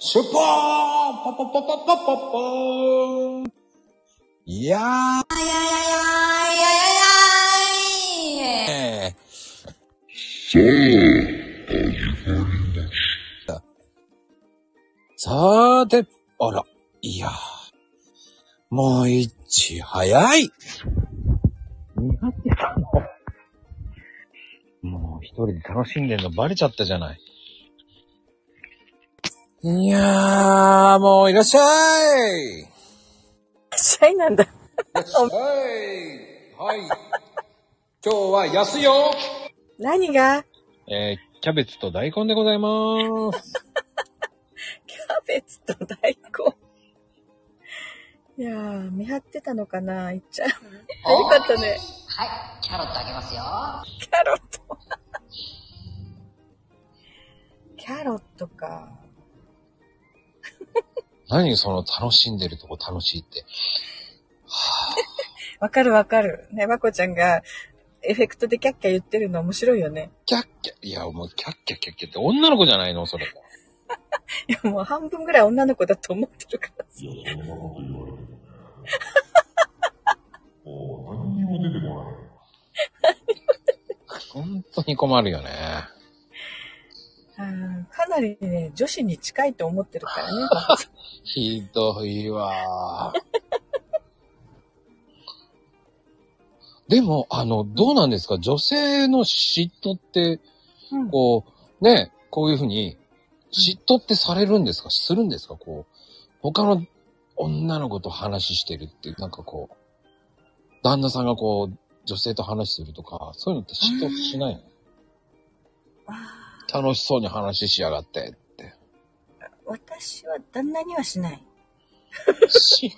シュポーンポポポポポポポーン。いやー、えー。さーて、あら、いやー、もう一早い。見張ってたの？もう一人で楽しんでんのバレちゃったじゃない。いやー、もういらっしゃいシャイなんだ。いらっしゃいはい。今日は安いよ何が？えー、キャベツと大根でございます。キャベツと大根。いやー、見張ってたのかな？言っちゃう。よかったね。はい、キャロットあげますよ。キャロット。キャロットか。何その楽しんでるとこ楽しいって。わかるわかる。ね、まこちゃんがエフェクトでキャッキャ言ってるの面白いよね。キャッキャ、いやもうキャッキャキャッキャって女の子じゃないの？それ。いや、もう半分ぐらい女の子だと思ってるからさ。本当に困るよね。りね、女子に近いと思ってるからね。ひどいわ。でも、あの、どうなんですか？女性の嫉妬って、うん。こう、ね、こういうふうに、嫉妬ってされるんですか？するんですか？こう、他の女の子と話してるって、なんかこう、旦那さんがこう、女性と話するとか、そういうのって嫉妬しないの？あ楽しそうに話しやがってって。ー私は旦那にはしない。しない。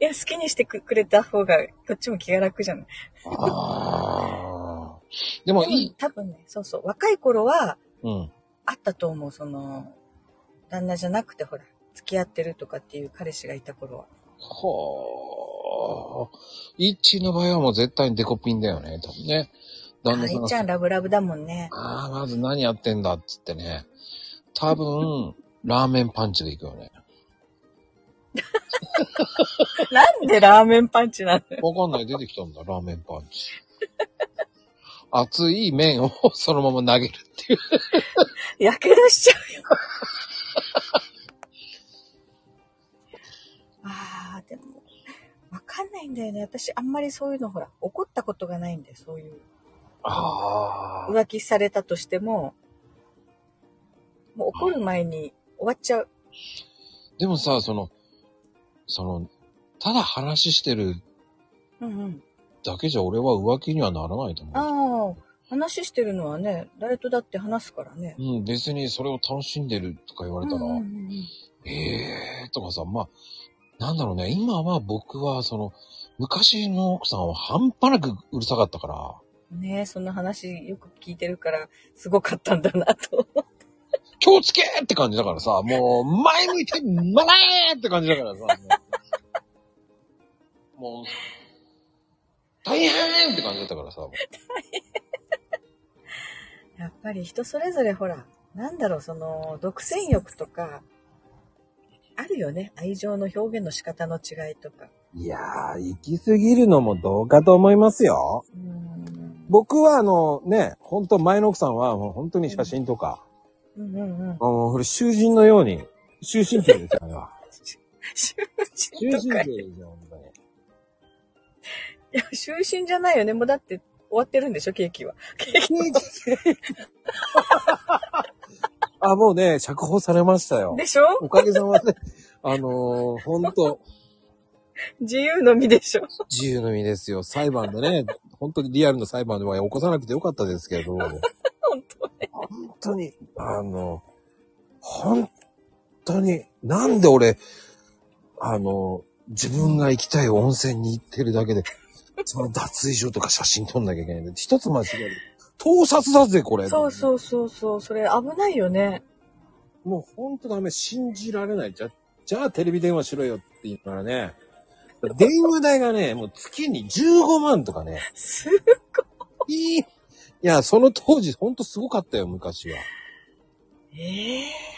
いや、好きにしてくくれた方が、こっちも気が楽じゃない。ああ。でもいい。多分ね、そうそう。若い頃は、うん。あったと思う。その、旦那じゃなくて、ほら、付き合ってるとかっていう彼氏がいた頃は。ほー。一の場合はもう絶対にデコピンだよね、多分ね。旦那さんがあいちゃんラブラブだもんね。ああ、まず何やってんだっつってね。多分、ラーメンパンチでいくよね。なんでラーメンパンチなのよ。わかんない、出てきたんだ、ラーメンパンチ。熱い麺をそのまま投げるっていう。やけどしちゃうよ。ああ、でも、わかんないんだよね。私、あんまりそういうの、ほら、怒ったことがないんで、そういう。ああ。浮気されたとしても、もう怒る前に終わっちゃう。でもさ、その、その、ただ話してるうんうん。だけじゃ俺は浮気にはならないと思う。ああ、話してるのはね、誰とだって話すからね。うん、別にそれを楽しんでるとか言われたら、うんうんうんええーとかさ、まあ、なんだろうね、今は僕はその、昔の奥さんは半端なくうるさかったから、うんねえ、そんな話よく聞いてるから、すごかったんだなと。気をつけーって感じだからさ、もう、前向いて、笑えーって感じだからさ、もう、もう大変って感じだったからさ、もう やっぱり人それぞれほら、なんだろう、その、独占欲とか、あるよね。愛情の表現の仕方の違いとか。いやー、行き過ぎるのもどうかと思いますよ。うーん。僕はあのね、本当前の奥さんはもう本当に写真とか、うんうんうん。あの、これ囚人のように、終身刑ですよ、あれは。囚終身人とか。い刑ですよ、本当に。や、就寝じゃないよね。もうだって終わってるんでしょ、ケーキは。ケーキあ、もうね、釈放されましたよ。でしょ？おかげさまで、あのー、本当 自由の身でしょ。自由の身ですよ。裁判でね、本当にリアルな裁判では起こさなくてよかったですけど、本当ね。本当に、あの、本当に、なんで俺、あの、自分が行きたい温泉に行ってるだけで、その脱衣所とか写真撮んなきゃいけないんで、一つ間違える。盗撮だぜ、これ。そうそうそうそう。それ危ないよね。もう本当ダメ、信じられない。じゃ、じゃあテレビ電話しろよって言うからね。電話代がね、もう月に15万とかね。すいい。いや、その当時ほんとすごかったよ、昔は。ええ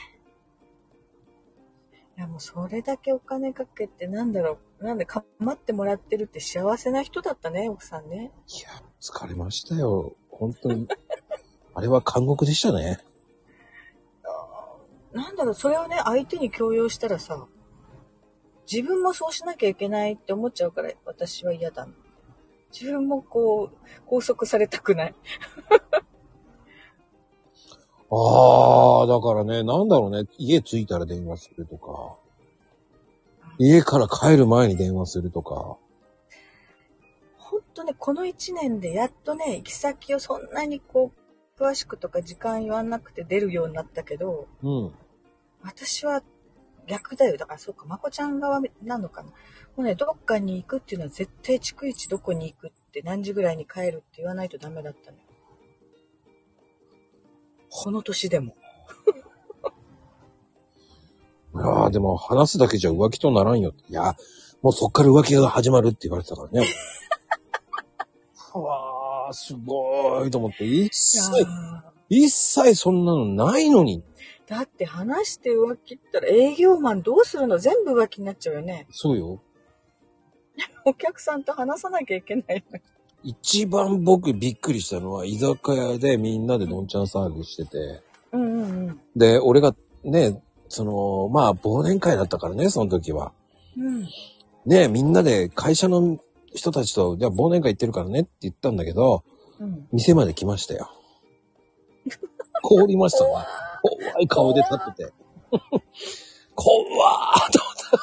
いやもうそれだけお金かけて、なんだろう、なんで構ってもらってるって幸せな人だったね、奥さんね。いや、疲れましたよ。本当に。あれは監獄でしたね。なんだろう、それをね、相手に強要したらさ、自分もそうしなきゃいけないって思っちゃうから、私は嫌だな。自分もこう、拘束されたくない。ああ、だからね、なんだろうね。家着いたら電話するとか。家から帰る前に電話するとか。ほんとね、この一年でやっとね、行き先をそんなにこう、詳しくとか時間言わなくて出るようになったけど、うん。私は逆だよ。だからそうか、まこちゃん側なのかな。もうね、どっかに行くっていうのは絶対逐一どこに行くって何時ぐらいに帰るって言わないとダメだったのよ。この年でも。いやーでも話すだけじゃ浮気とならんよ。いや、もうそっから浮気が始まるって言われてたからね。うわー、すごいと思って、一切、ー一切そんなのないのに。だって話して浮気ったら営業マンどうするの全部浮気になっちゃうよね。そうよ。お客さんと話さなきゃいけないのに。一番僕びっくりしたのは、居酒屋でみんなでどんちゃん騒ぎしてて、うんうんうん。で、俺がね、その、まあ、忘年会だったからね、その時は。うん。ね、みんなで会社の人たちと、じゃあ忘年会行ってるからねって言ったんだけど、うん。店まで来ましたよ。凍りましたわ。怖い顔で立ってて。怖ーと思った。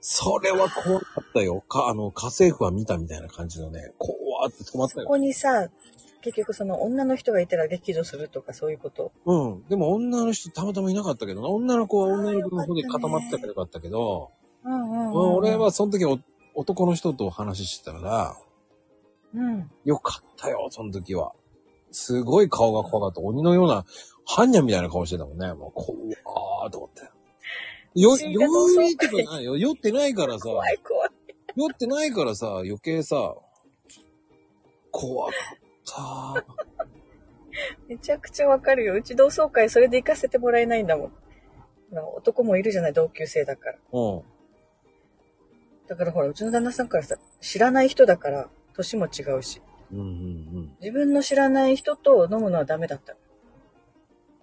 それは怖かったよ。か、あの、家政婦は見たみたいな感じのね、怖ーって止まったよ。そこにさ、結局その女の人がいたら激怒するとかそういうこと？うん。でも女の人たまたまいなかったけどな、女の子は女の子の方で固まってたからよかったけど、うんうん、うん俺は、その時お男の人とお話ししてたから、うん。よかったよ、その時は。すごい顔が怖かった。鬼のような、般若みたいな顔してたもんね。もう、怖ーと思って。よ、酔いってことないよ。酔ってないからさ、怖い怖い。酔ってないからさ、余計さ、怖かった。めちゃくちゃわかるよ。うち同窓会それで行かせてもらえないんだもん。男もいるじゃない、同級生だから。うん。だからほら、うちの旦那さんからさ、知らない人だから、年も違うし。うんうん自分の知らない人と飲むのはダメだった。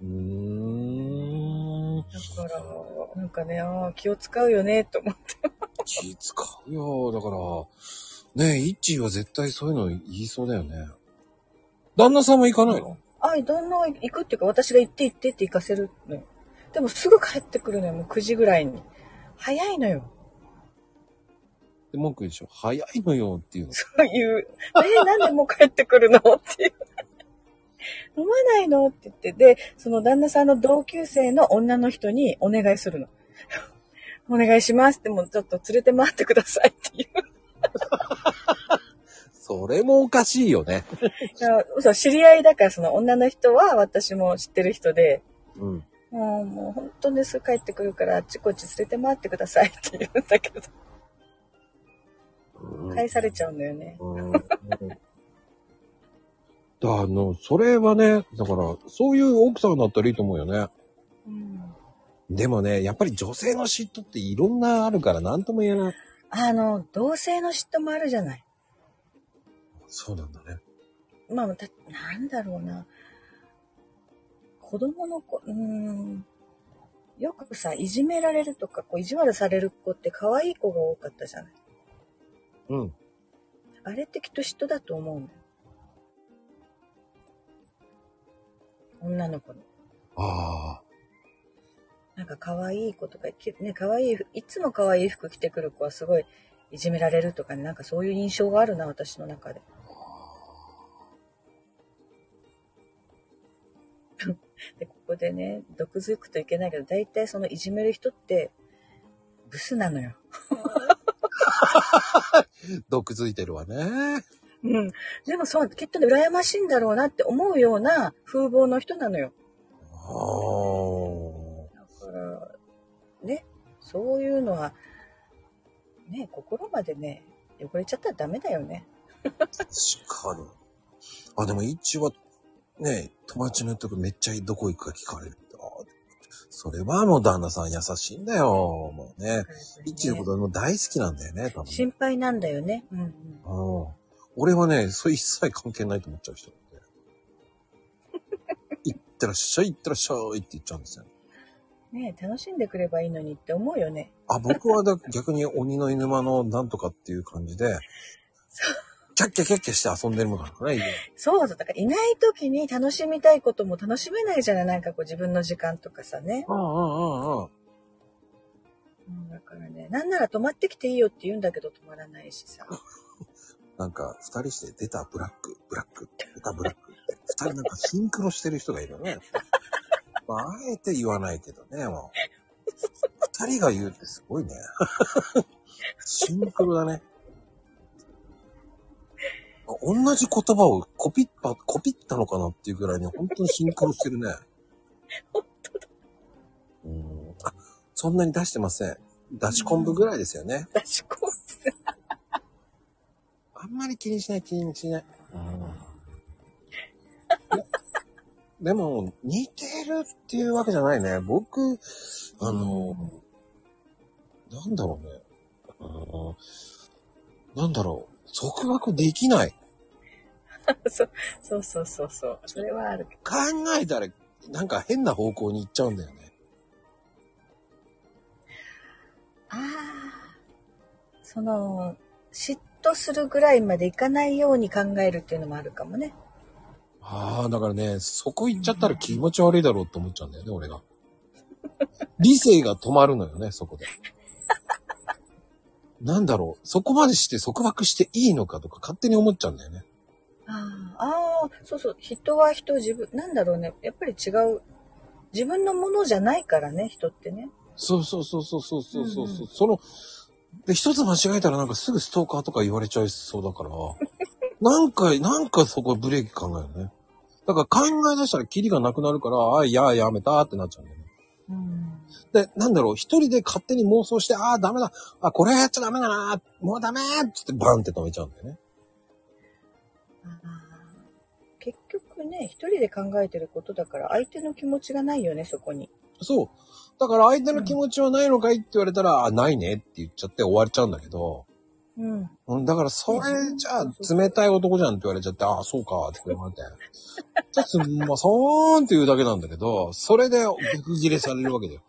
うん。うーん。だから、なんかね、ああ、気を使うよね、と思って。気使うよ。だから、ねえ、イッチーは絶対そういうの言いそうだよね。旦那さんも行かないの？あ、旦那は行くっていうか、私が行って行ってって行かせるのよ。でもすぐ帰ってくるのよ、もう9時ぐらいに。早いのよ。で、文句でしょ。早いのよっていうの。そういう、えなんでもう帰ってくるのっていう。飲まないのって言って、で、その旦那さんの同級生の女の人にお願いするの。お願いしますって、もうちょっと連れて回ってくださいっていう。それもおかしいよね。いや嘘、知り合いだから、その女の人は私も知ってる人で、うん。もう、もう本当にすぐ帰ってくるから、あっちこっち連れて回ってくださいって言うんだけど、返されちゃうんだよね。あの、それはね、だから、そういう奥さんだったらいいと思うよね。うんでもね、やっぱり女性の嫉妬っていろんなあるから何とも言えない。あの、同性の嫉妬もあるじゃない。そうなんだね。まあ、たなんだろうな。子供の子、うーん。よくさ、いじめられるとか、こう、意地悪される子って可愛い子が多かったじゃない。うん。あれってきっと嫉妬だと思うのよ。女の子の。ああ。なんか可愛い子とか、きね、可愛い、いつも可愛い服着てくる子はすごいいじめられるとかね、なんかそういう印象があるな、私の中で。で、ここでね、毒づくといけないけど、大体そのいじめる人って、ブスなのよ。毒づいてるわね。うん。でもそう、きっとね、羨ましいんだろうなって思うような風貌の人なのよ。あだから、ね、そういうのは、ね、心までね、汚れちゃったらダメだよね。あ。確かに。あ、でも一応は、ね、友達のとこめっちゃどこ行くか聞かれる。あそれはもう旦那さん優しいんだよ。もうね。いちのこともう大好きなんだよね、多分。心配なんだよね。うんうん。うん。俺はね、それ一切関係ないと思っちゃう人なんで。行ってらっしゃい、行ってらっしゃいって言っちゃうんですよ。ねえ楽しんでくればいいのにって思うよね。あ、僕はだ逆に鬼の犬間のなんとかっていう感じで、キャッキャキャッキャして遊んでるのかな、ね。そうだ、だからいない時に楽しみたいことも楽しめないじゃないなんかこう自分の時間とかさね。うんうんうんうん。うん、だからね、なんなら泊まってきていいよって言うんだけど泊まらないしさ。なんか、二人して出たブラック、ブラック、出たブラックって、二人なんかシンクロしてる人がいるよね。まあ、あえて言わないけどね、もう。二人が言うってすごいね。シンクロだね。同じ言葉をコピッパ、コピったのかなっていうぐらいに本当にシンクロしてるね。本当だ。うん。あ、そんなに出してません。出し昆布ぐらいですよね。出しこあんまり気にしない、気にしない。でも、似てるっていうわけじゃないね。僕、あの、なんだろうね。うんなんだろう。束縛できない。そうそうそうそうそう。それはあるけど。考えたら、なんか変な方向に行っちゃうんだよね。ああ。その、嫉妬するぐらいまでいかないように考えるっていうのもあるかもね。ああ、だからね、そこ行っちゃったら気持ち悪いだろうって思っちゃうんだよね、俺が。理性が止まるのよね、そこで。なんだろう、そこまでして束縛していいのかとか勝手に思っちゃうんだよね。ああ、そうそう。人は人、自分、なんだろうね。やっぱり違う。自分のものじゃないからね、人ってね。そうそうそうそうそうそうそう。うんうんその、で、一つ間違えたらなんかすぐストーカーとか言われちゃいそうだから、なんか、なんかそこブレーキ考えるね。だから考え出したらキリがなくなるから、あいや、やめたってなっちゃうんだよね。うん。で、なんだろう、一人で勝手に妄想して、ああ、ダメだ、あ、これやっちゃダメだな、もうダメっつってバンって止めちゃうんだよね。結局ね、一人で考えてることだから、相手の気持ちがないよね、そこに。そう。だから相手の気持ちはないのかいって言われたら、あ、ないねって言っちゃって終わっちゃうんだけど、うん。うん、だからそれじゃあ冷たい男じゃんって言われちゃって、ああ、そうかって言われて。じゃあすんまそーんって言うだけなんだけど、それで逆ギレされるわけだよ。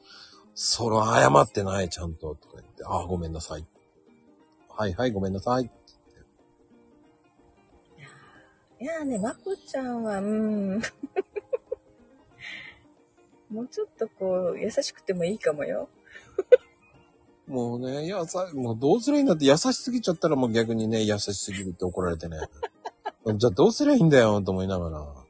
それは謝ってない、ちゃんと。とか言って、ああ、ごめんなさい。はいはい、ごめんなさい。いやーね、まこちゃんは、うん。もうちょっとこう、優しくてもいいかもよ。もうね、いや、さ、もうどうすりゃいいんだって優しすぎちゃったらもう逆にね、優しすぎるって怒られてね。じゃあどうすりゃいいんだよ、と思いながら。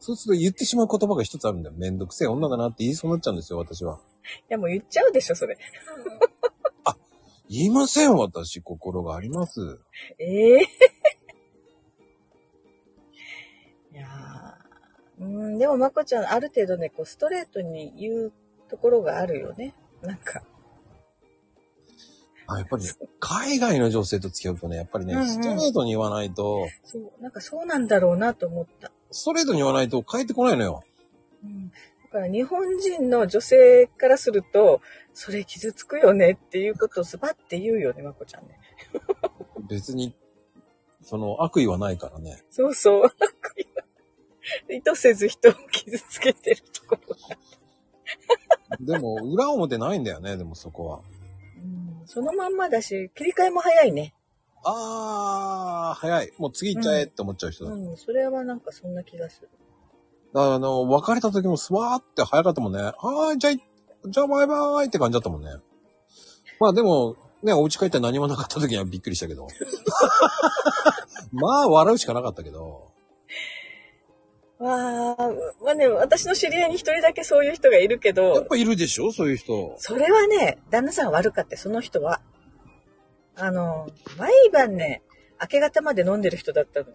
そうすると言ってしまう言葉が一つあるんだよ。めんどくせえ女だなって言いそうになっちゃうんですよ、私は。いや、もう言っちゃうでしょ、それ。言いません、私、心があります。ええいやーうん、でもまこちゃん、ある程度ね、こう、ストレートに言うところがあるよね。なんか。あ、やっぱり、海外の女性と付き合うとね、やっぱりね、うんうんストレートに言わないと、そう、なんかそうなんだろうなと思った。ストレートに言わないと帰ってこないのよ。うん、だから日本人の女性からすると、それ傷つくよねっていうことをズバッて言うよね、まこちゃんね。別に、その悪意はないからね。そうそう。意図せず人を傷つけてるところが。でも、裏表ないんだよね、でもそこは。うん、そのまんまだし、切り替えも早いね。あー、早い。もう次行っちゃえって思っちゃう人だ。うん、それはなんかそんな気がする。あの、別れた時もスワーって早かったもんね。はーい、じゃあい、じゃあバイバーイって感じだったもんね。まあでも、ね、お家帰って何もなかった時にはびっくりしたけど。まあ、笑うしかなかったけど。わあ、まあね、私の知り合いに一人だけそういう人がいるけやっど、ぱいるでしょそういう人。それはね、旦那さんが悪かって、その人は。あの、毎晩ね、明け方まで飲んでる人だったの。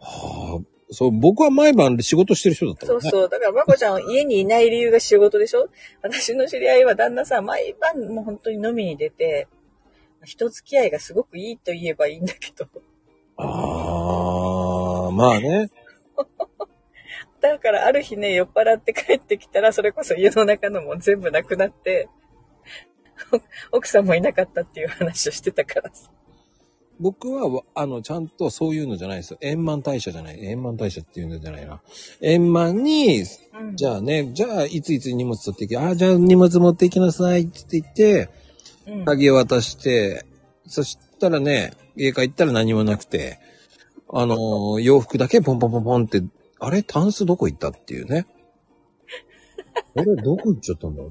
はあ、そう、僕は毎晩仕事してる人だったからね。そうそう。だから、まこちゃんは家にいない理由が仕事でしょ？私の知り合いは旦那さん、毎晩もう本当に飲みに出て、人付き合いがすごくいいと言えばいいんだけど、ああ、まあね。だからある日ね、酔っ払って帰ってきたら、それこそ家の中のも全部なくなって、奥さんもいなかったっていう話をしてたからさ。僕は、あの、ちゃんとそういうのじゃないですよ。円満退社じゃない。円満退社っていうのじゃないな。円満に、うんじゃあね、じゃあ、いついつ荷物取ってき、あ、じゃあ荷物持ってきなさいって言って、うん鍵を渡して、そしたらね、家帰ったら何もなくて、あのー洋服だけポンポンポンポンって、あれタンスどこ行ったっていうね。あれどこ行っちゃったんだ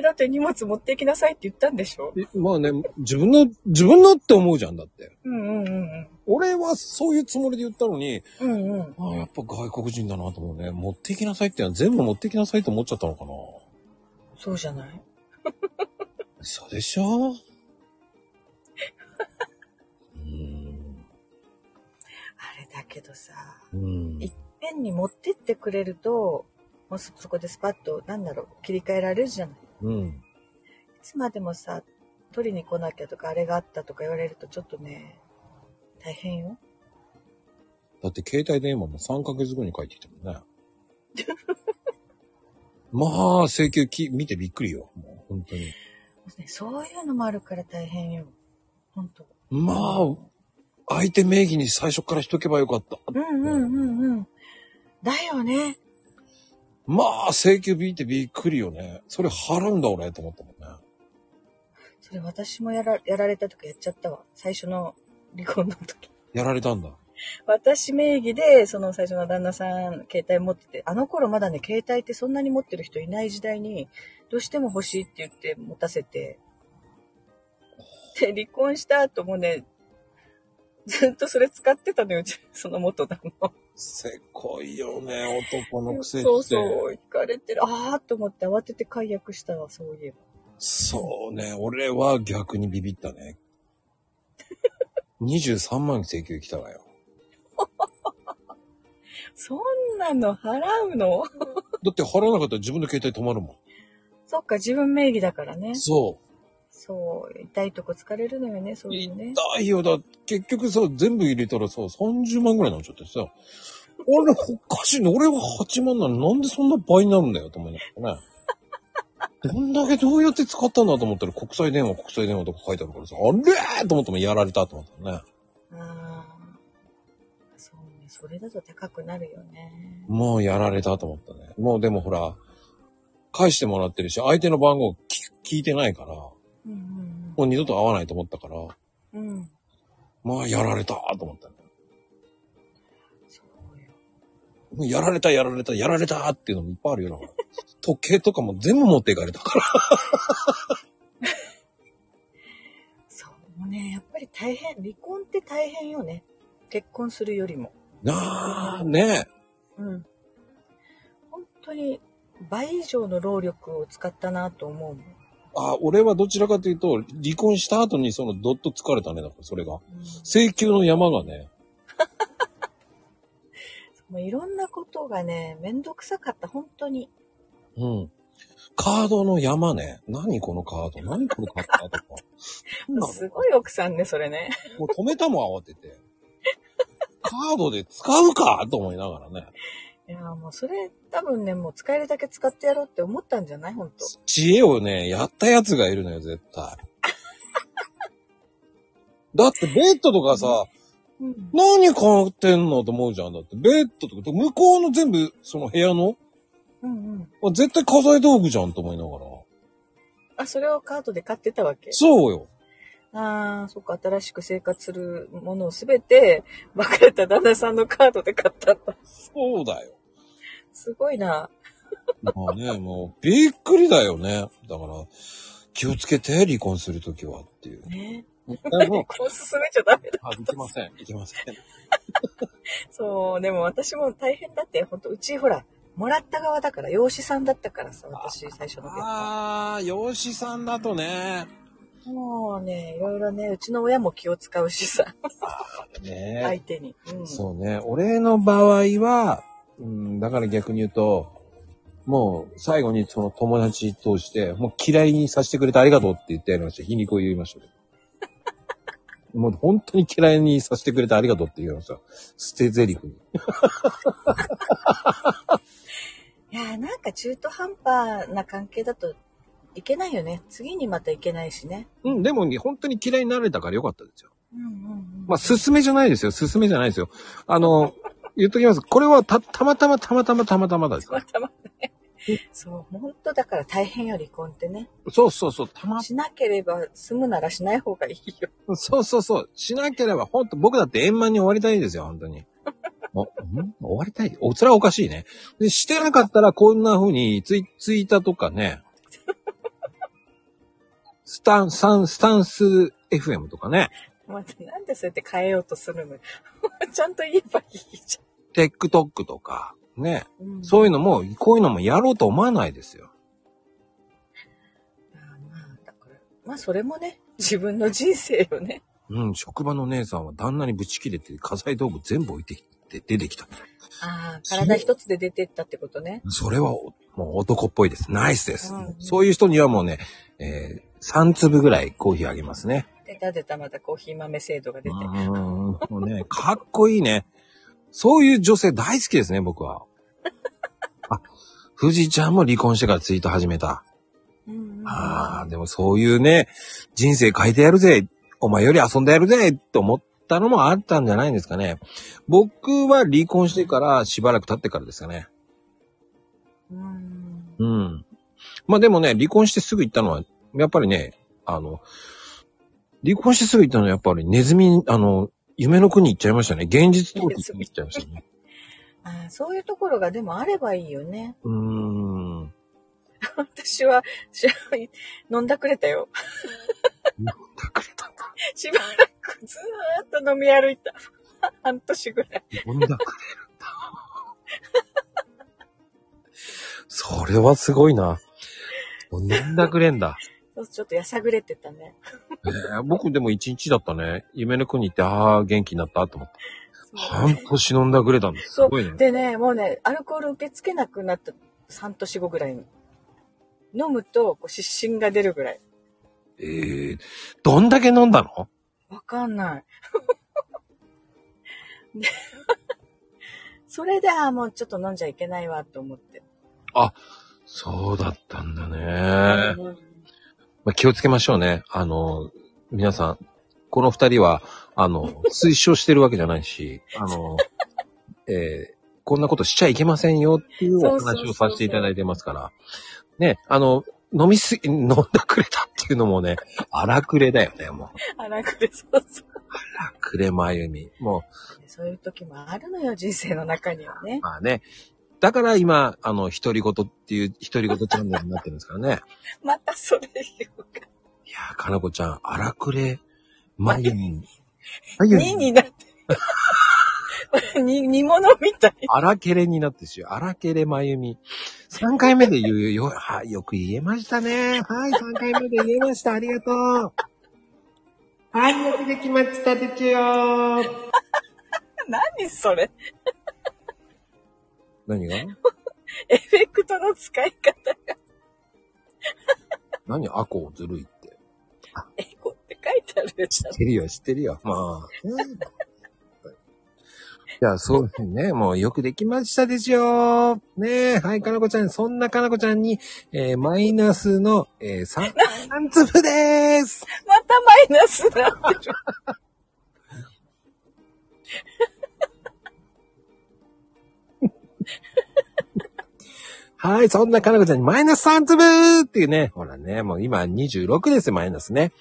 えだって荷物持っていきなさいって言ったんでしょ？えまあね、自分の、自分のって思うじゃんだって。うんうんうん俺はそういうつもりで言ったのに、うん。うんうん。ああ、やっぱ外国人だなと思うね。持っていきなさいってのは全部持っていきなさいと思っちゃったのかな。そうじゃない？そうでしょ？うーん。あれだけどさ、うん。いっぺんに持ってってくれると、もうそそこでスパッと、なんだろう、切り替えられるじゃない？いうん。つまでもさ、取りに来なきゃとか、あれがあったとか言われるとちょっとね、大変よ。だって携帯電話も3ヶ月後に帰ってきたもんね。まあ、請求き見てびっくりよ。もう本当に。ねそういうのもあるから大変よ。ほんと。まあ、相手名義に最初からしとけばよかった。うんうんうんうん。だよね。まあ、請求見てびっくりよね。それ払うんだ俺と思ったもんね。それ私もやらやられた時やっちゃったわ。最初の離婚の時。やられたんだ。私名義で、その最初の旦那さん、携帯持ってて、あの頃まだね、携帯ってそんなに持ってる人いない時代に、どうしても欲しいって言って持たせて、で、離婚した後もね、ずっとそれ使ってたのよ、うちその元旦那。せこいよね、男のくせして。そうそう、行かれてる。あーと思って慌てて解約したわ、そういえば。そうね、俺は逆にビビったね。23万請求来たわよ。そんなの払うの？だって払わなかったら自分の携帯止まるもそっか、自分名義だからねん。。そそう、痛いとこ疲れるのよね、そうう。いうのね。痛いよ。だ結局さ、全部入れたらさ、30万ぐらいになっちゃってさ。俺、おかしいね。俺は8万なのになんでそんな倍になるんだよ、と思いながらね。どんだけどうやって使ったんだと思ったら国際電話、国際電話とか書いてあるからさ、あれーと思ってもやられたと思ったね。ああ。そうね、それだと高くなるよね。もうやられたと思ったね。もうでもほら、返してもらってるし、相手の番号聞聞いてないから、もう二度と会わないと思ったから、うん。まあやられたと思ったね。そうよ。もうやられた、やられた、やられたっていうのもいっぱいあるよ。だから時計とかも全部持っていかれたから。そうね、やっぱり大変、離婚って大変よね。結婚するよりも。なあ、ねうん。本当に倍以上の労力を使ったなと思う。あ、俺はどちらかというと、離婚した後にそのどっと疲れたね、だからそれが。請求の山がね、もういろんなことがね、めんどくさかった、本当に。うん。カードの山ね。何このカード？何これ買ったとか。なんだろうすごい奥さんね、それね。もう止めたもん慌てて。カードで使うかと思いながらね。いや、もうそれ多分ね、もう使えるだけ使ってやろうって思ったんじゃない？本当。知恵をね、やったやつがいるのよ、絶対。だってベッドとかさ、うん。何買ってんのと思うじゃん。だってベッドとか、向こうの全部、その部屋の、うんうん。絶対家財道具じゃんと思いながら。あ、それをカードで買ってたわけ？そうよ。ああ、そっか、新しく生活するものをすべて、別れた旦那さんのカードで買ったんだ。そうだよ。すごいな。まあね、もう、びっくりだよね。だから、気をつけて、離婚するときはっていう。ね。でも、こう進めちゃダメだ。あ、いけません。いけません。そう、でも私も大変だって、ほんと、うちほら、もらった側だから、養子さんだったからさ、私、最初の結婚。あー、養子さんだとね。もうね、いろいろね、うちの親も気を使うしさ、ね相手に。うん。そうね。俺の場合は、うん、だから逆に言うと、もう最後にその友達通して、もう嫌いにさせてくれてありがとうって言ってやりました。皮肉を言いましたけど。もう本当に嫌いにさせてくれてありがとうって言うのさ、捨て台詞に。いやーなんか中途半端な関係だといけないよね。次にまたいけないしね。うん、でもね本当に嫌いになれたからよかったですよ。うんうんうん。まあ、すすめじゃないですよ。すすめじゃないですよ。あの、言っときます。これはた、たまたまたまたまたまたまだですたまたまね。そう、本当だから大変よ、離婚ってね。そうそうそう。たま、しなければ済むならしない方がいいよ。そうそうそう。しなければ、本当僕だって円満に終わりたいですよ、本当に。お、ん？終わりたい？お、それはおかしいね。で、してなかったらこんな風にツイ、ツイータとかね、スタン、スタン、スタンス FM とかね、またなんでそうやって変えようとするのよちゃんと言えばいいじテックトックとか、ね、ゃん。うんそういうのも、こういうのもやろうと思わないですよ。あまあ、だから、まあそれもね、自分の人生よね。うん、職場の姉さんは旦那にぶち切れて家財道具全部置いてきて出てきた。ああ、体一つで出てったってことね。それはおもう男っぽいです。ナイスです。うんそういう人にはもうね、えー、3粒ぐらいコーヒーあげますね。出た出たまたコーヒー豆制度が出て。うーんもうね、かっこいいね。そういう女性大好きですね、僕は。あ、富士ちゃんも離婚してからツイート始めた。うんうんうんああ、でもそういうね、人生変えてやるぜ、お前より遊んでやるぜ、って思ったのもあったんじゃないんですかね。僕は離婚してからしばらく経ってからですかね。うんうん。まあでもね、離婚してすぐ行ったのは、やっぱりね、あの、離婚してすぐ行ったのはやっぱりネズミ、あの、夢の国行っちゃいましたね。現実逃避に行っちゃいましたね。ああそういうところがでもあればいいよね。うーん。私は、し飲んだくれたよ。隠れたんだ。しばらくずーっと飲み歩いた。半年ぐらい。飲んだくれるんだ。それはすごいな。飲んだくれんだ。そうちょっとやさぐれてたね。えー僕でも一日だったね。夢の国行って、ああ、元気になったと思って。半年飲んだくれたんです。すごいね。でね、もうね、アルコール受け付けなくなった3年後ぐらいに。飲むとこう失神が出るぐらい。えー、どんだけ飲んだの？わかんない。でそれで、ああ、もうちょっと飲んじゃいけないわと思って。そうだったんだね。まあ、気をつけましょうね。あの、皆さん、この二人は、あの、推奨してるわけじゃないし、あの、えーこんなことしちゃいけませんよっていうお話をさせていただいてますから。ね、あの、飲みすぎ、飲んだくれたっていうのもね、荒くれだよね、もう。あらくれ、そうそう。荒くれまゆみ。もそういう時もあるのよ、人生の中にはねう、。まあね。だから今、あの、独り言っていう、独り言チャンネルになってるんですからね。またそれ言うか。いやー、かなこちゃん、荒くれまゆみ。まゆ2み。になって。に煮物みたい。荒けれになってしよう。荒けれまゆみ。3回目で言うよ。はよく言えましたね。はい、3回目で言えました。ありがとう。はい、よくできましたですよ。何それ何が？エフェクトの使い方が 何？アコずるいって。エコって書いてあるじゃん知っ。てるよ、知ってるよ。まあ。じゃあ、そうね。もうよくできましたですよ。ねえ。はい、かなこちゃん。そんなかなこちゃんに、えー、マイナスの、えー、3、3粒でーす。またマイナスになってはい、そんなかなこちゃんにマイナス3粒っていうね。ほらね、もう今26ですよ、マイナスね。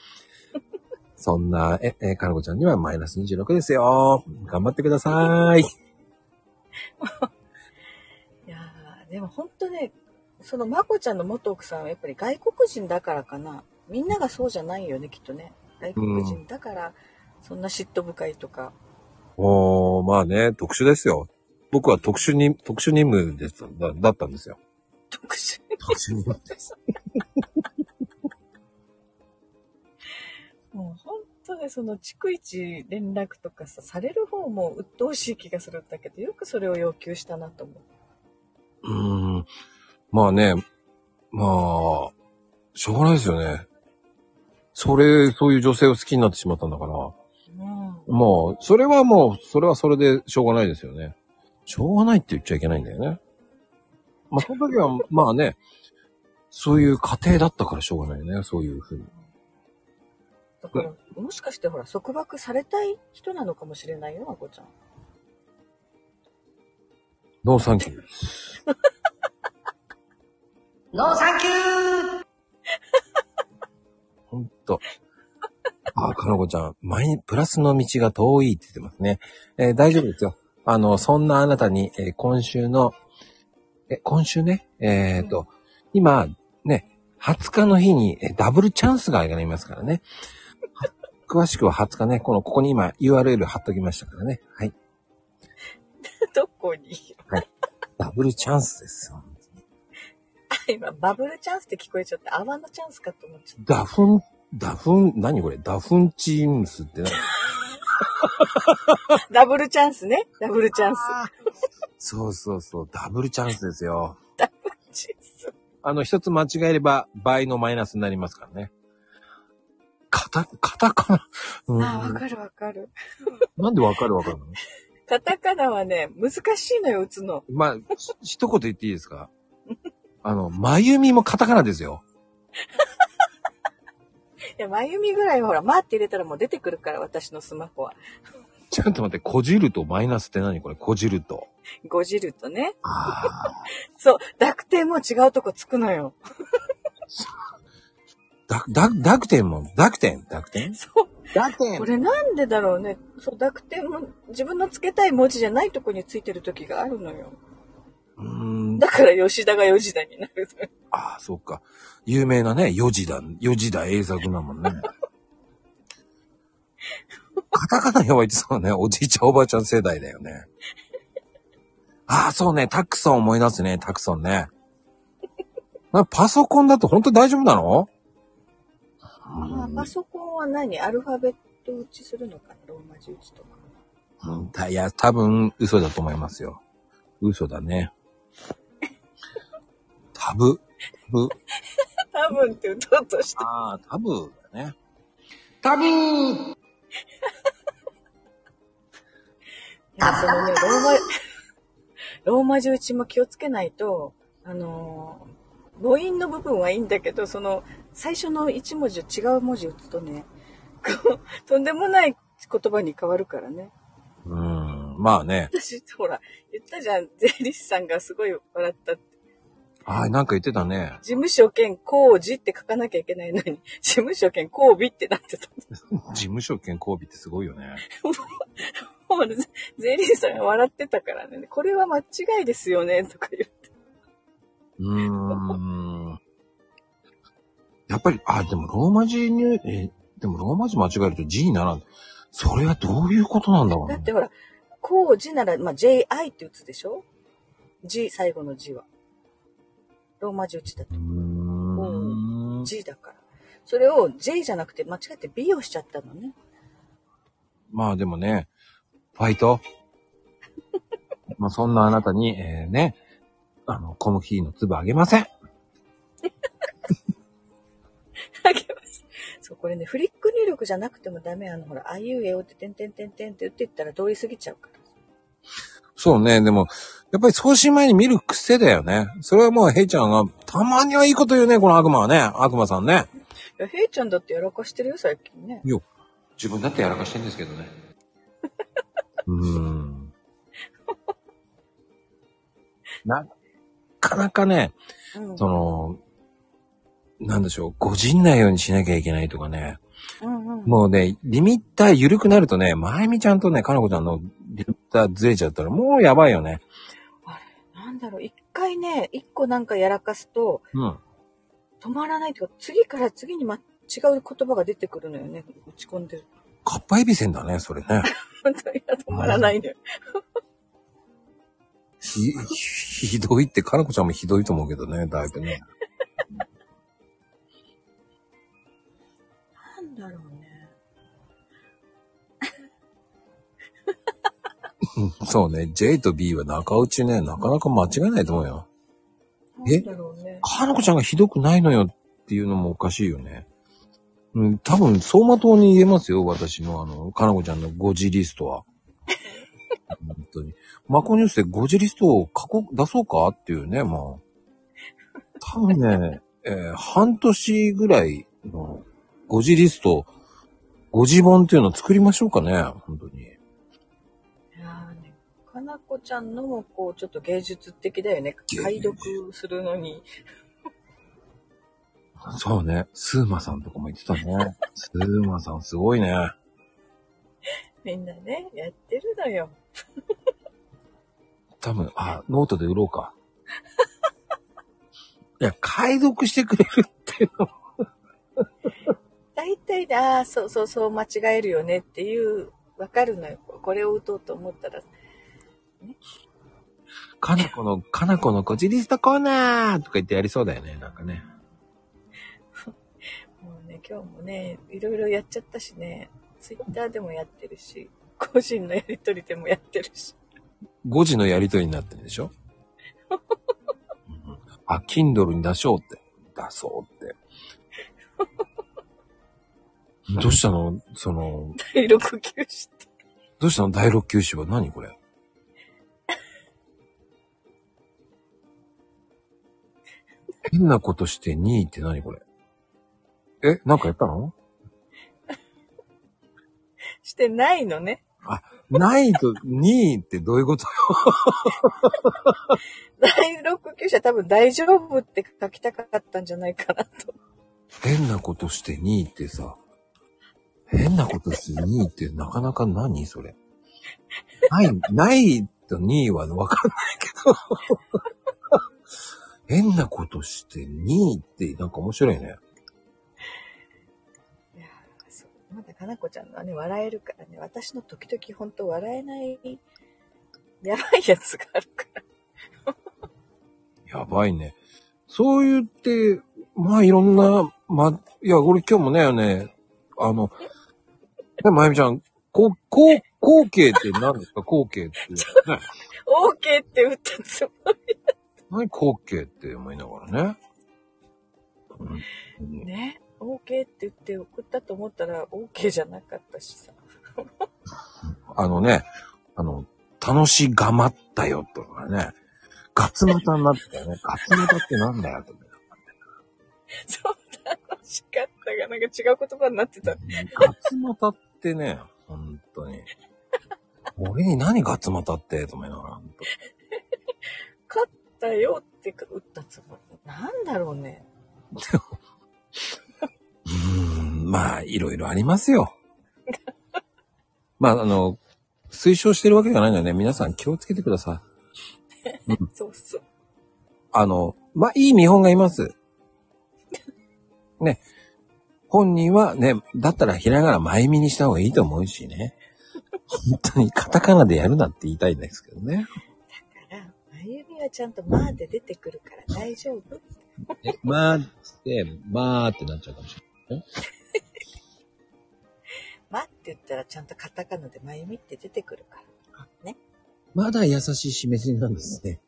そんな、え、え、かなこちゃんにはマイナス26ですよ。頑張ってください。いやーでも本当ね、そのまこちゃんの元奥さんはやっぱり外国人だからかな。みんながそうじゃないよね、きっとね。外国人だから、そんな嫉妬深いとか。おー、まあね、特殊ですよ。僕は特殊に、特殊任務ですだだったんですよ。特殊。特殊任務です。もう本当ね、その逐一連絡とかさ、される方も鬱陶しい気がするんだけど、よくそれを要求したなと思う。うーん。まあね、まあ、しょうがないですよね。それ、そういう女性を好きになってしまったんだから。もう、それはもう、それはそれでしょうがないですよね。しょうがないって言っちゃいけないんだよね。まあ、その時は、まあね、そういう家庭だったからしょうがないよね、そういうふうに。だから、もしかしてほら、束縛されたい人なのかもしれないよ、まこちゃん。ノーサンキュー。ノーサンキュー ほんと。あ、かのこちゃん、前にプラスの道が遠いって言ってますね。えー大丈夫ですよ。あの、そんなあなたに、えー今週の、え、今週ね、えっ、と、今、ね、20日の日に、えーダブルチャンスがありますからね。は 詳しくは20日ね、この、ここに今 URL 貼っときましたからね。はい。どこに？ダブルチャンスですよ。今、バブルチャンスって聞こえちゃって、泡のチャンスかと思っちゃっダフン、ダフン、何これ？ダフンチームスって何？た。ダブルチャンスね。ダブルチャンス。そうそうそう、ダブルチャンスですよ。チャンスあの、一つ間違えれば倍のマイナスになりますからね。カタ、カタカナ。うんああ、わかるわかる。なんでわかるわかるの？カタカナはね、難しいのよ、打つの。まあ、ひ一言言っていいですか？あの、まゆみもカタカナですよ。いや、まゆみぐらいはほら、まって入れたらもう出てくるから、私のスマホは。ちょっと待って、こじるとマイナスって何これ？こじると。ごじるとね。あ そう、濁点も違うとこつくのよ。だ、だ、濁点も、濁点？濁点？そう。濁点これなんでだろうね。そう、濁点も自分のつけたい文字じゃないとこについてる時があるのよ。うーん。だから吉田が吉田になる。ああ、そっか。有名なね、四時だ、四時だ栄作だもんね。カタカナ弱いってそうね、おじいちゃんおばあちゃん世代だよね。ああ、そうね、タクソン思い出すね、タクソンね。なパソコンだと本当に大丈夫なの？まあ、パソコンは何？アルファベット打ちするのかな？ローマ字打ちとか。うん、たいや、多分嘘だと思いますよ。嘘だね。タブ、タブ。多分って打とうとして。ああ、タブだね。タブー そのね、ローマ、ローマ字打ちも気をつけないと、あのー母音の部分はいいんだけど、その、最初の一文字を違う文字打つとね、こう、とんでもない言葉に変わるからね。うーん、まあね。私、ほら、言ったじゃん、税理士さんがすごい笑ったって。ああ、なんか言ってたね。事務所兼工事って書かなきゃいけないのに、事務所兼工備ってなってた。事務所兼交尾ってすごいよね。もうね、税理士さんが笑ってたからね、これは間違いですよね、とか言って。うーん。やっぱり、あ、でもローマ字に、え、でもローマ字間違えると G にならん。それはどういうことなんだろうねだってほら、工事なら、まあ、JI って打つでしょ ?G、最後の G は。ローマ字打ちだとう。ーん。G だから。それを J じゃなくて間違って B をしちゃったのね。まあでもね、ファイト？まあそんなあなたに、えー、ね、あの、小麦の粒あげません。あげます。そう、これね、フリック入力じゃなくてもダメ。あの、ほら、あいうえおって、てんてんてんてんって言ってったら通り過ぎちゃうから。そうね、でも、やっぱり送信前に見る癖だよね。それはもうヘイちゃんが、たまにはいいこと言うね、この悪魔はね。悪魔さんね。いや、ヘイちゃんだってやらかしてるよ、最近ね。自分だってやらかしてんですけどね。うーん。なかなかね、うん。その、なんでしょう、ごじんないようにしなきゃいけないとかね。うんうん。もうね、リミッター緩くなるとね、まゆみちゃんとね、かなこちゃんのリミッターずれちゃったらもうやばいよね。なんだろう、一回ね、一個なんかやらかすと、うん。止まらないというか、次から次にま、違う言葉が出てくるのよね。打ち込んでる。かっぱえびせんだね、それね。本当に止まらないのよ。ひ、ひどいって、かなこちゃんもひどいと思うけどね、だいぶね。だろうね。そうね、J と B は中打ちね、なかなか間違いないと思うよ。え？なんだろうね。かなこちゃんがひどくないのよっていうのもおかしいよね。うん、多分、走馬灯に言えますよ、私のあの、かなこちゃんの5時リストは。本当に。マコニュースで5時リストを書こ、出そうかっていうね、まあ。多分ね、えー半年ぐらいの5時リスト、5時本っていうのを作りましょうかね、本当に。いやーね、かなこちゃんのもこう、ちょっと芸術的だよね。解読するのに。そうね、スーマさんとかも言ってたね。スーマさんすごいね。みんなね、やってるのよ。多分、あ、ノートで売ろうか。いや、解読してくれるっていうの大体で、ああ、そうそうそう間違えるよねっていう、わかるのよ。これを打とうと思ったら。かなこの、かなこのこじリストコーナーとか言ってやりそうだよね、なんかね。もうね、今日もね、いろいろやっちゃったしね、ツイッターでもやってるし、個人のやりとりでもやってるし。5時のやりとりになってるでしょ？うんあ、Kindle に出しようって。出そうって。どうしたの？その、第6級して。どうしたの？第6級誌は？何これ？変なことして2位って何これ？えなんかやったの？してないのね。ないと2位ってどういうこと？よ 第6級者多分大丈夫って書きたかったんじゃないかなと。変なことして2位ってさ、変なことして2位ってなかなか何それ。ない、ないと2位はわかんないけど。変なことして2位ってなんか面白いね。いやーそうまだかなこちゃんのはね、笑えるからね、私の時々本当笑えない、やばいやつがあるから。やばいね。そう言って、まあいろんな、ま、いや、俺今日もね、ね、あの、ね、まゆみちゃん、こう、こう、後継って何ですか？後継って。ね、OK って打ったつもり。何後継って思いながらね。うんね。OK って言って送ったと思ったら OK じゃなかったしさ。あのね、あの、楽しがまったよとかね、ガツマタになってたよね。ガツマタってなんだよとか。そう楽しかったが、なんか違う言葉になってた。ガツマタってね、本当に。俺に何ガツマタってと思いながら。勝ったよって打ったつもり。なんだろうね。うーん、まあ、いろいろありますよ。まあ、あの、推奨してるわけじゃないのでね、皆さん気をつけてください。そうそう。あの、まあ、いい見本がいます。ね。本人はね、だったらひらがな前見にした方がいいと思うしね。本当にカタカナでやるなって言いたいんですけどね。だから、まゆみはちゃんとまーで出てくるから大丈夫え、まーって、まーってなっちゃうかもしれない。まって言ったらちゃんとカタカナでまゆみって出てくるから。まだ優しい示しなんですね。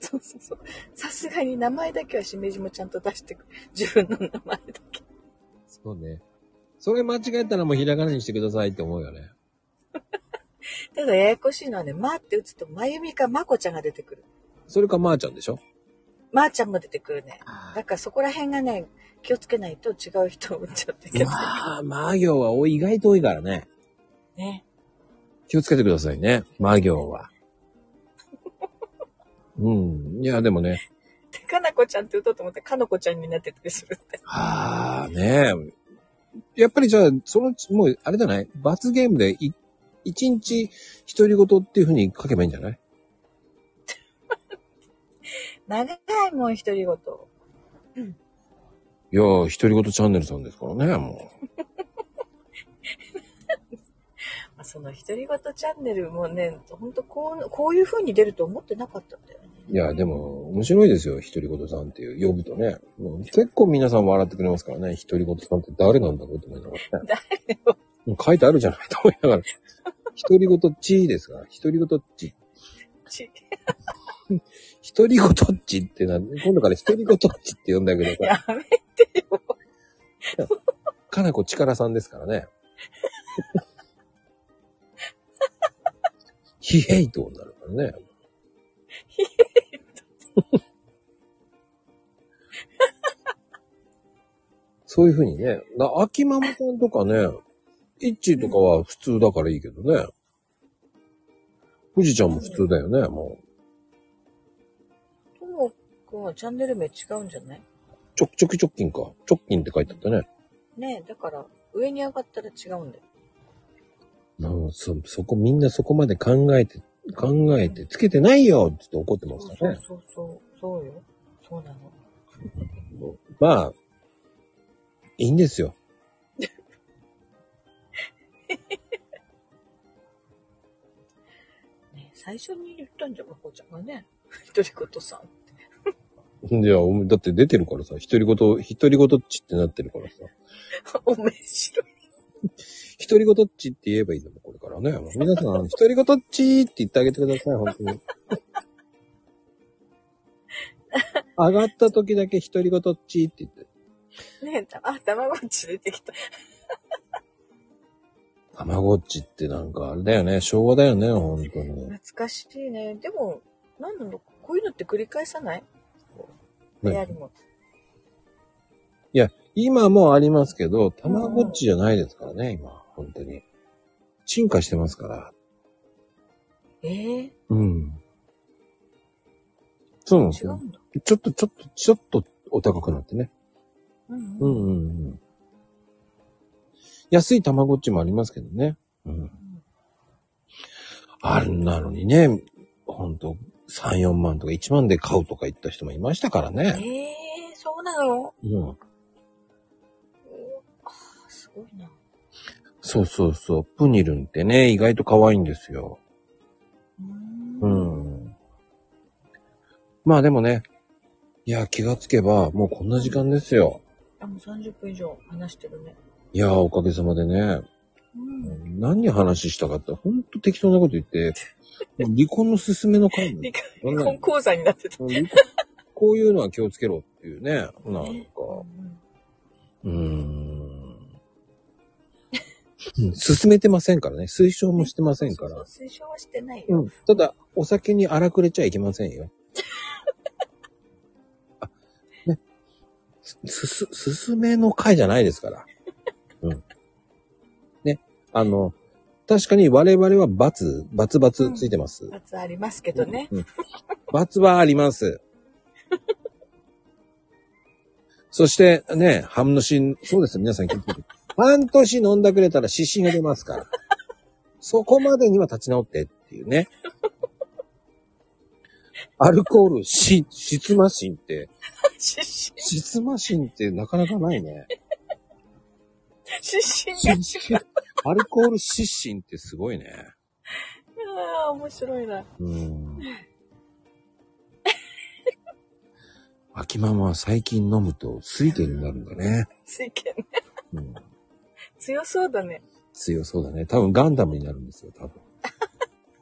そうそうそう。さすがに名前だけはしめじもちゃんと出してくる。自分の名前だけ。そうね。それ間違えたらもうひらがなにしてくださいって思うよね。ただややこしいのはね、まーって打つとまゆみかまこちゃんが出てくる。それかまーちゃんでしょ？まーちゃんも出てくるね。だからそこら辺がね、気をつけないと違う人を打っちゃってけど。まあ、ま行は意外と多いからね。ね。気をつけてくださいね。ま行は。うん。いや、でもね。で、かなこちゃんって打とうと思ってかのこちゃんになってたりするって。はあ、ねやっぱりじゃあ、そのもう、あれじゃない？罰ゲームでい、一日独り言っていう風に書けばいいんじゃない？長いもん、独り言。いやー、独り言チャンネルさんですからね、も まあ、その独り言チャンネルもね、ほんとこう、こういう風に出ると思ってなかったんだよね。う。いや、でも、面白いですよ、独り言さんっていう、呼ぶとね。もう結構皆さん笑ってくれますからね、独り言さんって誰なんだろうと思いながらね。誰よ。もう書いてあるじゃないと思いながら。独り言ちですから、独り言ち。ち独り言ちってな、今度から独り言ちって呼んだけどさ、やめてよ。かなこ力さんですからね。ヒヘイトになるからね。そういうふうにね。な秋ママさんとかね、イッチーとかは普通だからいいけどね。富士ちゃんも普通だよね、もう。ともくんはチャンネル名違うんじゃない？ちょ、ちょきちょっきんか。ちょっきんって書いてあったね。ねえ、だから、上に上がったら違うんだよ。なんそ、そこ、みんなそこまで考えて、考えて、つけてないよって怒ってますそうよね。そうそう、そうよ。そうなの。まあ、いいんですよ。ねえ最初に言ったんじゃん、まこちゃんがね。独り言さん。いや、お前だって出てるからさ、独り言、独り言っちってなってるからさ。おめ白い。独り言っちって言えばいいのもこれからね。皆さん、独り言っちって言ってあげてください、本当に。上がった時だけ独り言っちって言って。ねえ、たあ、たまごっち出てきた。たまごっちってなんかあれだよね。昭和だよね、本当に。懐かしいね。でも、なんなのこういうのって繰り返さない？ね流行りも。今もありますけど、たまごっちじゃないですからね、今。本当に。進化してますから。ええうん。そうなんですよ。ちょっと、ちょっと、ちょっとお高くなってね。うんうん。うんうんうん。安いたまごっちもありますけどね。うん。あんなのにね、ほんと、3、4万とか1万で買うとか言った人もいましたからね。ええそうなの？うん。ごいな。そうそうそう。プニルンってね、意外と可愛いんですよ。うう。ん。まあでもね、いや、気がつけば、もうこんな時間ですよ。あ、もう30分以上話してるね。いやー、おかげさまでね。うん。何話したかって、ほんと適当なこと言って、離婚の勧めの会に離婚講座になってた。こういうのは気をつけろっていうね。なんか、うーん。うん進めてませんからね。推奨もしてませんから。そうそう推奨はしてないよ。うん。ただ、お酒に荒くれちゃいけませんよ。あ、ね。す、す、すすめの会じゃないですから。うん。ね。あの、確かに我々は罰、罰罰ついてます。罰ありますけどね。うん。罰はあります。そしてね、半年、そうですよ、皆さん聞いてる。半年飲んだくれたら失神が出ますから。そこまでには立ち直ってっていうね。アルコール、し、失魔神って、失神、失魔神ってなかなかないね。失神が。アルコール失神ってすごいね。ああ、面白いな。うん。秋ママは最近飲むと水拳になるんだね。水拳ね。うん。強そうだね。強そうだね。多分ガンダムになるんですよ、多分。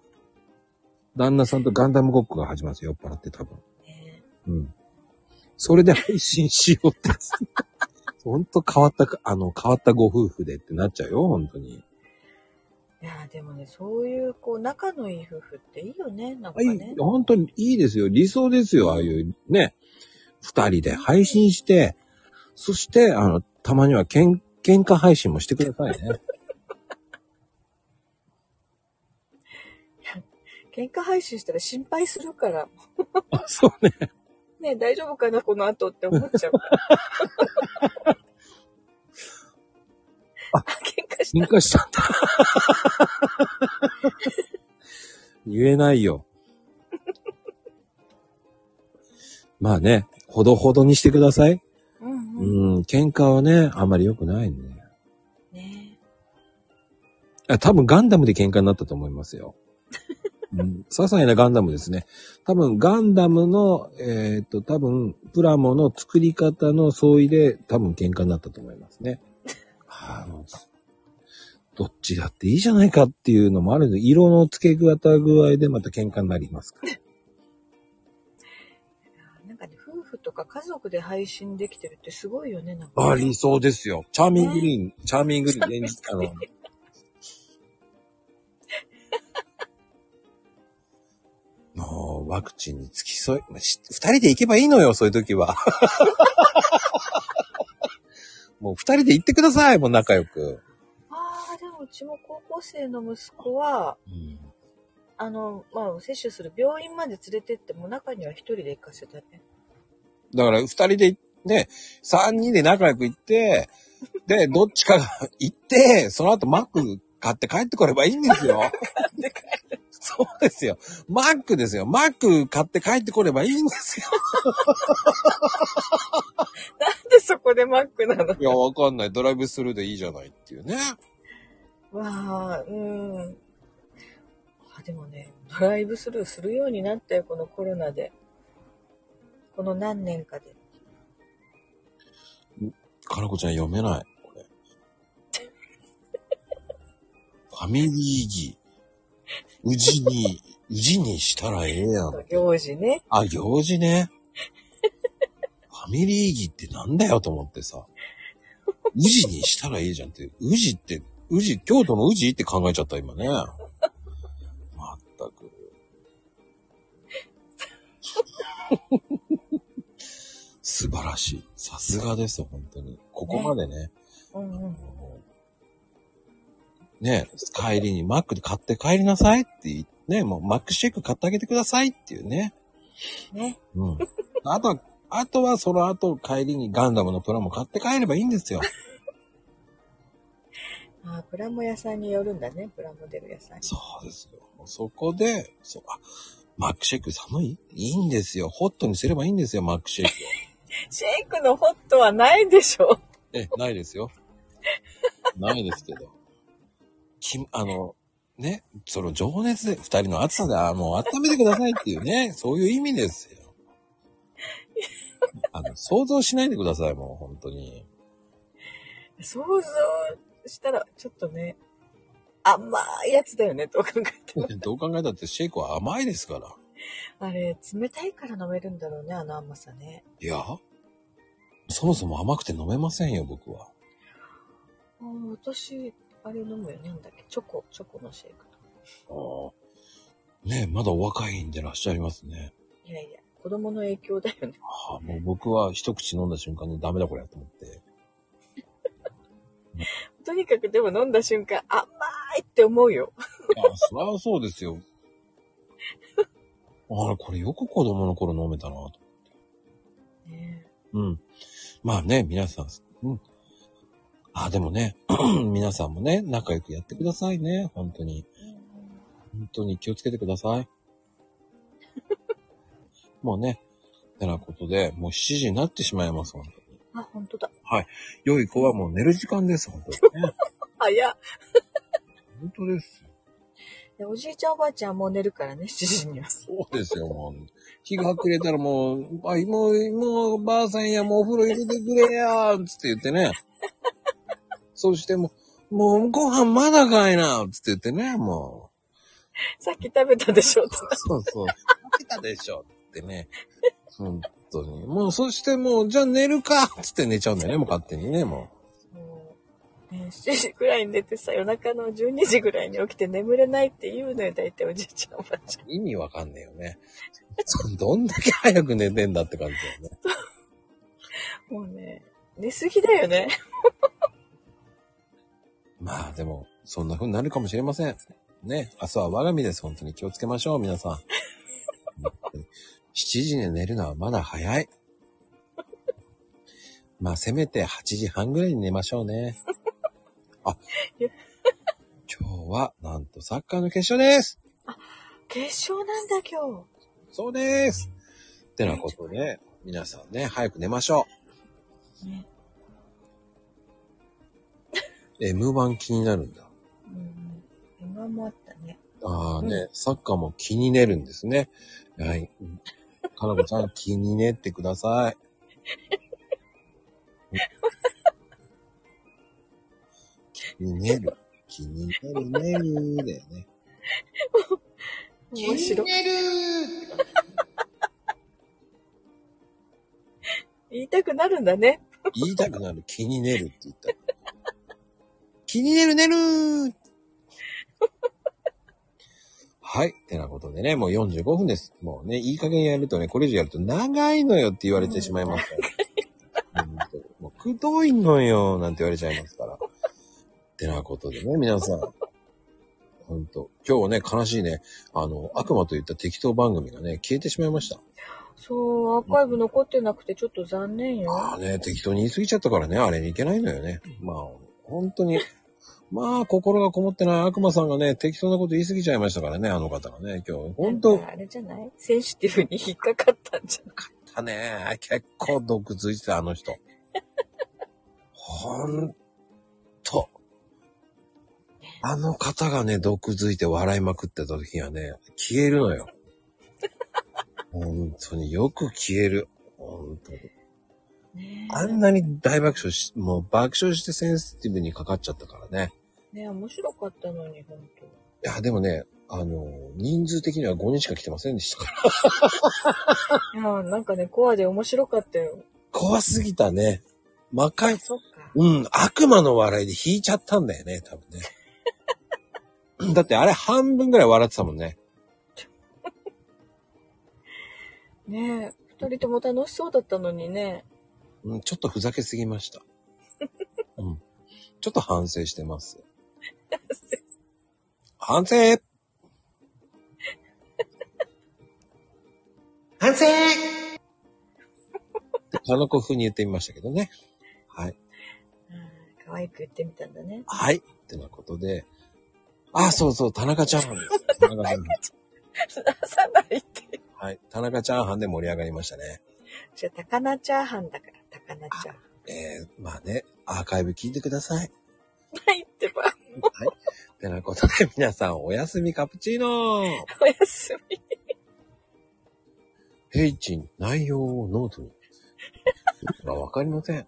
旦那さんとガンダムごっこが始まるんですよ、酔っ払って多分。ねうん。それで配信しようって。ほんと変わったか、あの、変わったご夫婦でってなっちゃうよ、本当に。いやーでもね、そういう、こう、仲のいい夫婦っていいよね、なんかいねい、。本当にいいですよ。理想ですよ、ああいうね。二人で配信して、そして、あの、たまにはけん、喧嘩配信もしてくださいね。喧嘩配信したら心配するから。あ、そうね。ね大丈夫かな、この後って思っちゃう。あ喧嘩した。喧嘩したんだ。言えないよ。まあね、ほどほどにしてください。うんううん。ん、喧嘩はね、あんまり良くないね。ねあ多分ガンダムで喧嘩になったと思いますよ。うん、些細なガンダムですね。多分ガンダムの、えーっと、多分プラモの作り方の相違で多分喧嘩になったと思いますね。あ のどっちだっていいじゃないかっていうのもあるんで、色の付け方具合でまた喧嘩になりますから。夫婦婦とか家族で配信できてるってすごいよね、なんかね。あ、理想ですよ。チャーミングリーン、チャーミングリーン連日、あの、もう、ワクチンに付き添い、まあし二人で行けばいいのよ、そういう時は。もう二人で行ってください、もう仲良く。ああ、でもうちも高校生の息子は、うんあの、まあ、接種する病院まで連れてっても中には一人で行かせたね。だから、二人で、ね、三人で仲良く行って、で、どっちかが行って、その後マック買って帰ってこればいいんですよ。そうですよ。マックですよ。マック買って帰ってこればいいんですよ。なんでそこでマックなの？いや、わかんない。ドライブスルーでいいじゃないっていうね。わあ、うん。あ、でもね、ドライブスルーするようになったよ、このコロナで。この何年かで。かなこちゃん読めない。これ。ファミリーギ。うじに、うじにしたらええやん。行事ね。あ、行事ね。ファミリーギってなんだよと思ってさ。宇治にしたらいいじゃんって。宇治って、宇治、京都の宇治って考えちゃった今ね。まったく。素晴らしい。さすがです、本当に。ここまでね。うんうん。ね、帰りにマックで買って帰りなさいって言って、ね、もうマックシェイク買ってあげてくださいっていうね。ね。うん。あとは、あとはその後帰りにガンダムのプラモ買って帰ればいいんですよ。あ、プラモ屋さんによるんだね。プラモデル屋さんに。そうですよ。そこで、そう、あ、マックシェイク寒い？いいんですよ。ホットにすればいいんですよ、マックシェイクを。シェイクのホットはないでしょ。え、ないですよ。ないですけど。き、あの、ね、その情熱で、二人の暑さで、あもう温めてくださいっていうね、そういう意味ですよ。あの、想像しないでください、もう、本当に。想像したら、ちょっとね、甘いやつだよね、どう考えても。どう考えたってシェイクは甘いですから。あれ、冷たいから飲めるんだろうね、あの甘さね。いや、そもそも甘くて飲めませんよ、僕は。あ私、あれ飲むよね、なんだっけ、チョコ、チョコのシェイクと。ねえ、まだお若いんでらっしゃいますね。いやいや、子供の影響だよね。ああもう僕は一口飲んだ瞬間にダメだこれと思って。とにかくでも飲んだ瞬間、甘いって思うよ。いや、そりゃそうですよ。あれ、これよく子供の頃飲めたなと。ねうん。まあね、皆さん、うん。あ、でもね、皆さんもね、仲良くやってくださいね。本当に。本当に気をつけてください。もうね、てなことで、もう7時になってしまいます、本当に。あ、本当だ。良い子はもう寝る時間です、本当にね。早っ。本当ですよ。でおじいちゃんおばあちゃんはもう寝るからね、7時には。そうですよ、もう。日が暮れたらもう、あ、もう、もう、ばあさんや、もうお風呂入れてくれやー、つって言ってね。そしてもう、もうご飯まだかいな、つって言ってね、もさっき食べたでしょ、とう。そうそう。食べたでしょ、ってね。本当に。もう、そしてもう、じゃあ寝るか、つって寝ちゃうんだよね、もう勝手にね、ももう、ね、7時ぐらいに寝てさ、夜中の12時ぐらいに起きて眠れないって言うのよ、大体おじいちゃんおばあちゃん。う。意味わかんねえよね。どんだけ早く寝てんだって感じだよね。もうね、寝すぎだよね。まあでも、そんな風になるかもしれません。ね。明日は我が身です。本当に気をつけましょう、皆さん。7時に寝るのはまだ早い。まあせめて8時半ぐらいに寝ましょうね。あ、今日はなんとサッカーの決勝です。決勝なんだ、今そうです。ってなことで、皆さんね、早く寝ましょ日。ね。う。M1 気になるんだ。うん。今もあったね。ああね、サッカーも気に寝るんですね。はい。かなこちゃん気に寝ってください。気に寝る。気に寝る寝るだよね。面白い。いたくなるんだね。言いたくなる。気に寝るって言った。気に寝る寝るーはい。てなことでね、もう45分です。もうね、いい加減やるとね、これ以上やると長いのよって言われてしまいますから。もうくどいのよ、なんて言われちゃいますから。てなことでね、皆さん。本当今日はね、悲しいね、あの、悪魔といった適当番組がね、消えてしまいました。そう、アーカイブ残ってなくてちょっと残念よ。ああね、適当に言い過ぎちゃったからね、あれにいけないのよね。まあ、本当に、まあ、心がこもってない悪魔さんがね、適当なこと言い過ぎちゃいましたからね、あの方がね、今日。本当なんかあれじゃない？センシティブに引っかかったんじゃないたね、結構毒づいてた、あの人。ほんと。あの方がね、毒づいて笑いまくってた時はね、消えるのよ。本当によく消える。本当に。ねあんなに大爆笑し、もう爆笑してセンシティブにかかっちゃったからね。え。ね面白かったのに、ほんと。いや、でもね、あの、人数的には5人しか来てませんでしたから。いや、なんかね、コアで面白かったよ。怖すぎたね。魔界、そっか。うん、悪魔の笑いで引いちゃったんだよね、多分ね。だってあれ半分ぐらい笑ってたもんね。ねえ、二人とも楽しそうだったのにね。うん、ちょっとふざけすぎました。うん。ちょっと反省してます。反省反省 田中風に言ってみましたけどね。はい。うん可愛く言ってみたんだね。はい。ってなことで。あ、そうそう、田中チャーハンです。田中チャーハン出さないって。はい。田中チャーハンで盛り上がりましたね。じゃあ、高菜チャーハンだから、高菜チャーハン。えー、まあね、アーカイブ聞いてください。はいってば。はい。ってなことで、皆さん、おやすみカプチーノおやすみ。ヘイチン、内容をノートに。わかりません。